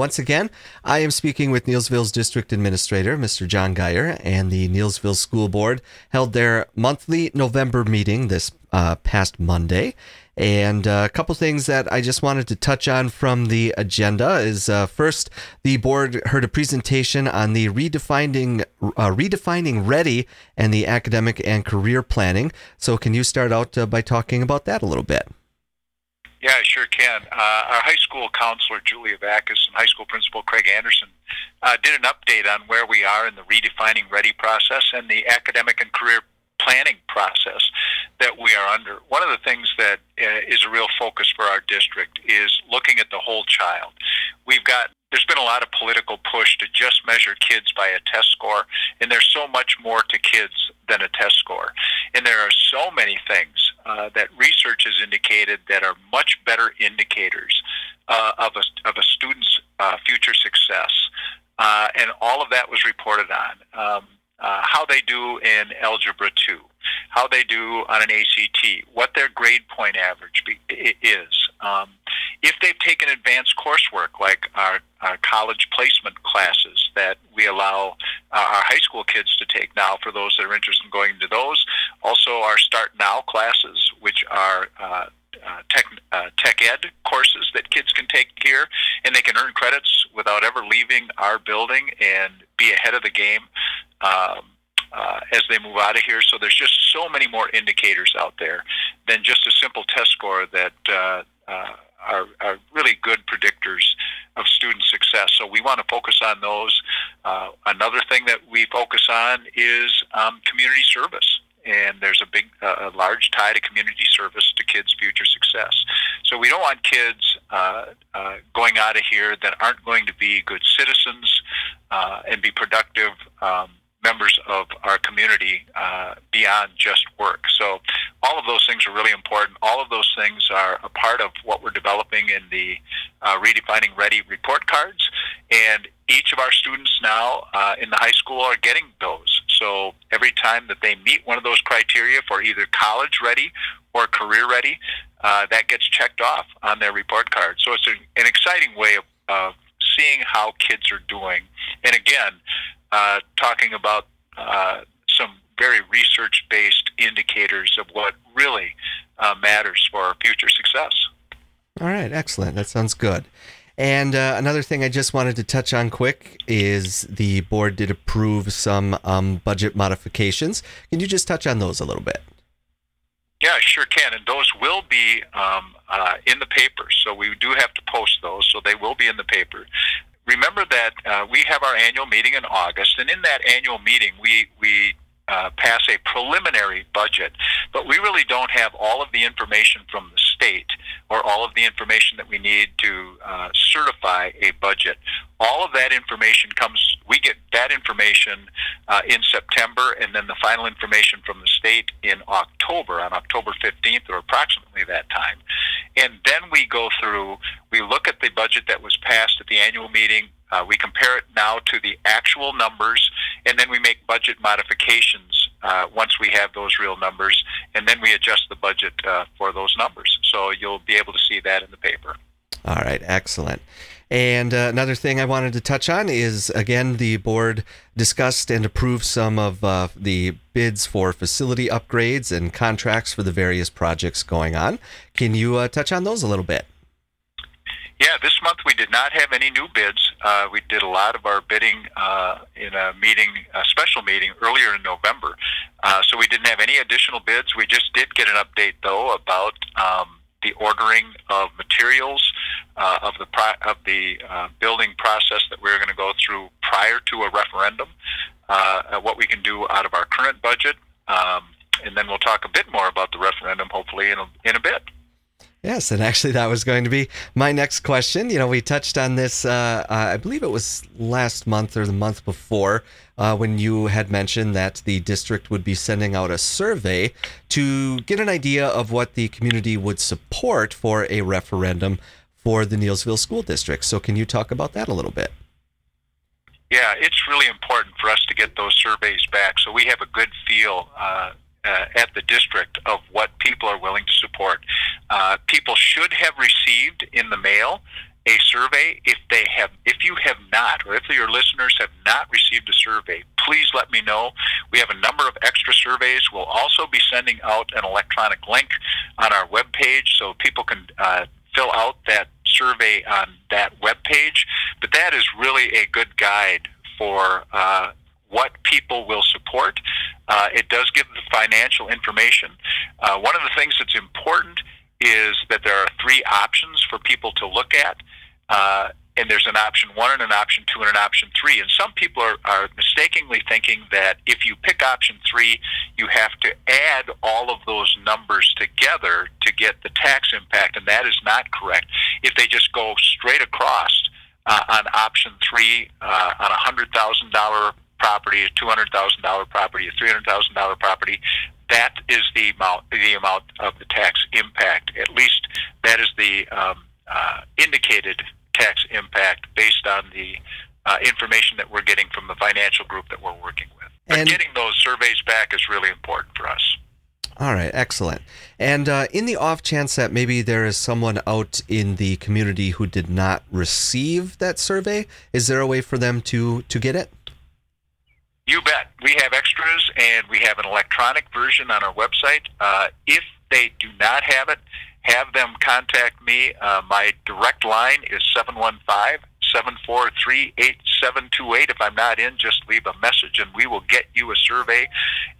Once again, I am speaking with Neillsville's District Administrator, Mr. John Geyer, and the Neillsville School Board held their monthly November meeting this uh, past Monday. And uh, a couple things that I just wanted to touch on from the agenda is uh, first, the board heard a presentation on the redefining uh, redefining ready and the academic and career planning. So, can you start out uh, by talking about that a little bit? Yeah, I sure can. Uh, our high school counselor, Julia Vackus, and high school principal, Craig Anderson, uh, did an update on where we are in the redefining ready process and the academic and career planning process that we are under. One of the things that uh, is a real focus for our district is looking at the whole child. We've got there's been a lot of political push to just measure kids by a test score, and there's so much more to kids than a test score. And there are so many things uh, that research has indicated that are much better indicators uh, of, a, of a student's uh, future success. Uh, and all of that was reported on. Um, uh, how they do in Algebra 2, how they do on an ACT, what their grade point average be, is. Um, if they've taken advanced coursework like our, our, college placement classes that we allow our high school kids to take now for those that are interested in going into those, Start Now classes, which are uh, uh, tech, uh, tech ed courses that kids can take here, and they can earn credits without ever leaving our building and be ahead of the game um, uh, as they move out of here. So there's just so many more indicators out there than just a simple test score that uh, uh, are, are, really good predictors of student success. So we want to focus on those. Uh, another thing that we focus on is um, community service. And there's a big, a large tie to community service to kids' future success. So we don't want kids uh, going out of here that aren't going to be good citizens and be productive um, members of our community uh, beyond just work. So all of those things are really important. All of those things are a part of what we're developing in the uh, Redefining Ready report cards. And each of our students now uh, in the high school are getting those. So every time that they meet one of those criteria for either college ready or career ready, uh, that gets checked off on their report card. So it's a, an exciting way of, of seeing how kids are doing. And again, uh, talking about uh, some very research based indicators of what really uh, matters for our future success. All right, excellent. That sounds good. And uh, another thing I just wanted to touch on quick is the board did approve some um, budget modifications. Can you just touch on those a little bit? Yeah, sure can. And those will be um, uh, in the paper. So we do have to post those. So they will be in the paper remember that uh, we have our annual meeting in August, and in that annual meeting, we we uh, pass a preliminary budget, but we really don't have all of the information from the state or all of the information that we need to uh, certify a budget. All of that information comes, we get that information uh, in September, and then the final information from the state in October, on October 15th or approximately that time. And then we go through, we look at the budget that was passed at the annual meeting, uh, we compare it now to the actual numbers, and then we make budget modifications uh, once we have those real numbers, and then we adjust the budget uh, for those numbers. So you'll be able to see that in the paper. All right, excellent. And uh, another thing I wanted to touch on is again, the board discussed and approved some of uh, the bids for facility upgrades and contracts for the various projects going on. Can you uh, touch on those a little bit? Yeah, this month we did not have any new bids. Uh, we did a lot of our bidding uh, in a meeting, a special meeting earlier in November. Uh, so we didn't have any additional bids. We just did get an update though about um, the ordering of materials uh, of the pro- of the uh, building process that we're going to go through prior to a referendum. Uh, what we can do out of our current budget, um, and then we'll talk a bit more about the referendum hopefully in a, in a bit. Yes, and actually, that was going to be my next question. You know, we touched on this, uh, uh, I believe it was last month or the month before, uh, when you had mentioned that the district would be sending out a survey to get an idea of what the community would support for a referendum for the Neillsville School District. So, can you talk about that a little bit? Yeah, it's really important for us to get those surveys back so we have a good feel uh, uh, at the district of what people are willing to support. Uh, people should have received in the mail a survey. If they have, if you have not, or if your listeners have not received a survey, please let me know. We have a number of extra surveys. We'll also be sending out an electronic link on our webpage so people can uh, fill out that survey on that webpage. But that is really a good guide for uh, what people will support. Uh, it does give the financial information. Uh, one of the things that's important is that there are three options for people to look at. Uh, and there's an option one and an option two and an option three. And some people are, are mistakenly thinking that if you pick option three, you have to add all of those numbers together to get the tax impact, and that is not correct. If they just go straight across uh, on option three uh, on a hundred thousand dollar property, a two hundred thousand dollar property, a three hundred thousand dollar property, that is the amount the amount of the tax impact. At least that is the um, uh, indicated tax impact based on the uh, information that we're getting from the financial group that we're working with. But And- getting those surveys back is really important for us. All right, excellent. And uh, in the off chance that maybe there is someone out in the community who did not receive that survey, is there a way for them to to get it? You bet. We have extras and we have an electronic version on our website. Uh, if they do not have it, have them contact me. Uh, my direct line is 715 743 8728. If I'm not in, just leave a message and we will get you a survey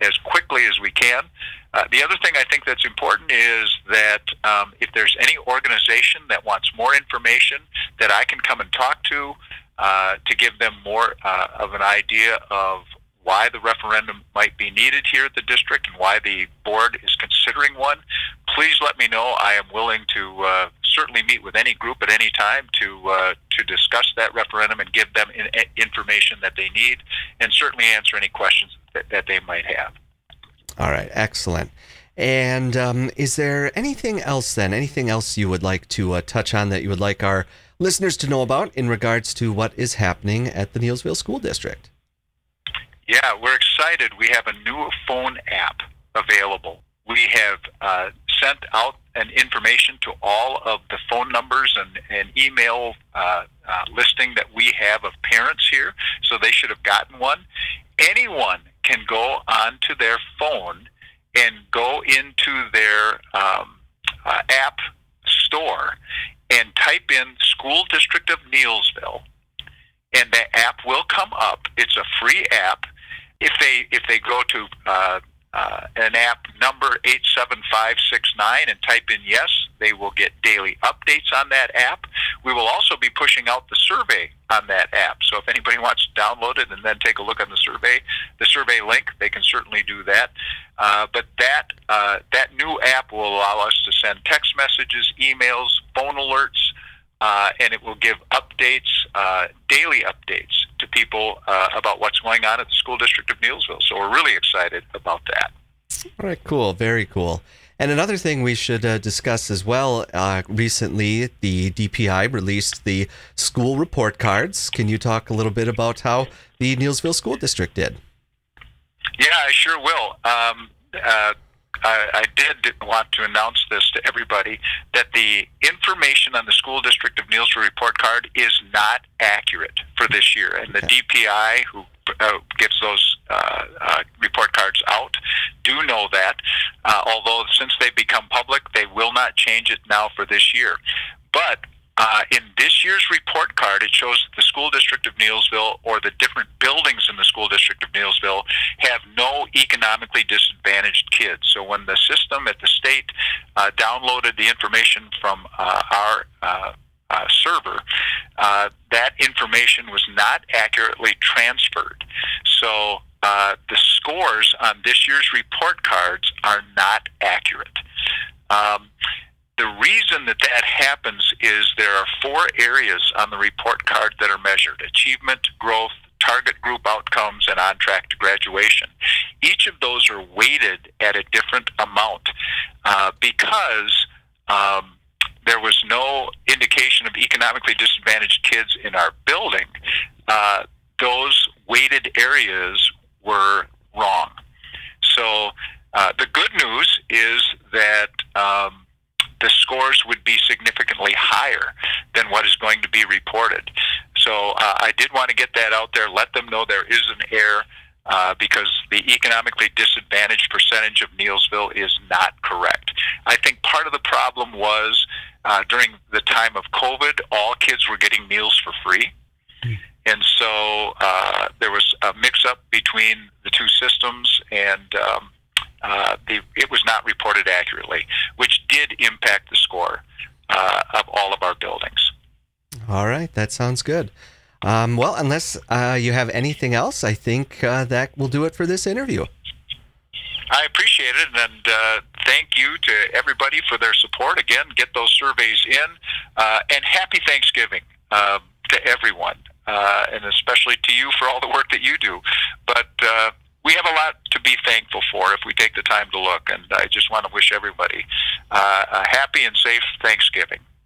as quickly as we can. Uh, the other thing I think that's important is that um, if there's any organization that wants more information that I can come and talk to uh, to give them more uh, of an idea of why the referendum might be needed here at the district and why the board is considering one, please let me know. I am willing to uh, certainly meet with any group at any time to uh, to discuss that referendum and give them in, information that they need, and certainly answer any questions that, that they might have. All right, excellent. And um, is there anything else then? Anything else you would like to uh, touch on that you would like our listeners to know about in regards to what is happening at the Neillsville School District? Yeah, we're excited. We have a new phone app available. We have uh, sent out an information to all of the phone numbers and, and email uh, uh, listing that we have of parents here, so they should have gotten one. Anyone can go onto their phone and go into their um, uh, app store and type in School District of Neillsville, and the app will come up. It's a free app. If they if they go to uh, uh, an app number 87569 and type in yes, they will get daily updates on that app. We will also be pushing out the survey on that app. So if anybody wants to download it and then take a look on the survey, the survey link, they can certainly do that. Uh, but that uh, that new app will allow us to send text messages, emails, phone alerts, uh, and it will give updates, uh, daily updates people uh, about what's going on at the school district of Neillsville. So we're really excited about that. All right, cool, very cool. And another thing we should uh, discuss as well uh, recently, the DPI released the school report cards. Can you talk a little bit about how the Neillsville School District did? Yeah, I sure will. Um, uh, I, I did want to announce this to everybody that the information on the school district of Neillsville report card is not accurate for this year, and the DPI who uh, gives those uh, uh, report cards out do know that. Uh, although since they've become public, they will not change it now for this year. But uh, in this year's report card, it shows that the school district of Neillsville or the different buildings in the school district of Neillsville have no economically disadvantaged kids. So when the system at the state uh, downloaded the information from uh, our uh, uh, server, uh, that information was not accurately transferred. So uh, the scores on this year's report cards are not accurate. Um, the reason that that happens is there are four areas on the report card that are measured achievement, growth, target group outcomes, and on track to graduation. Each of those are weighted at a different amount uh, because um, there was no indication of economically disadvantaged kids in our building. Uh, those weighted areas were wrong. So uh, the good news is that um, the scores would be significantly higher than what is going to be reported. So uh, I did want to get that out there, let them know there is an error. Uh, because the economically disadvantaged percentage of Neillsville is not correct. I think part of the problem was uh, during the time of COVID, all kids were getting meals for free. And so uh, there was a mix up between the two systems, and um, uh, the, it was not reported accurately, which did impact the score uh, of all of our buildings. All right, that sounds good. Um, well, unless uh, you have anything else, I think uh, that will do it for this interview. I appreciate it, and uh, thank you to everybody for their support. Again, get those surveys in, uh, and happy Thanksgiving uh, to everyone, uh, and especially to you for all the work that you do. But uh, we have a lot to be thankful for if we take the time to look, and I just want to wish everybody uh, a happy and safe Thanksgiving.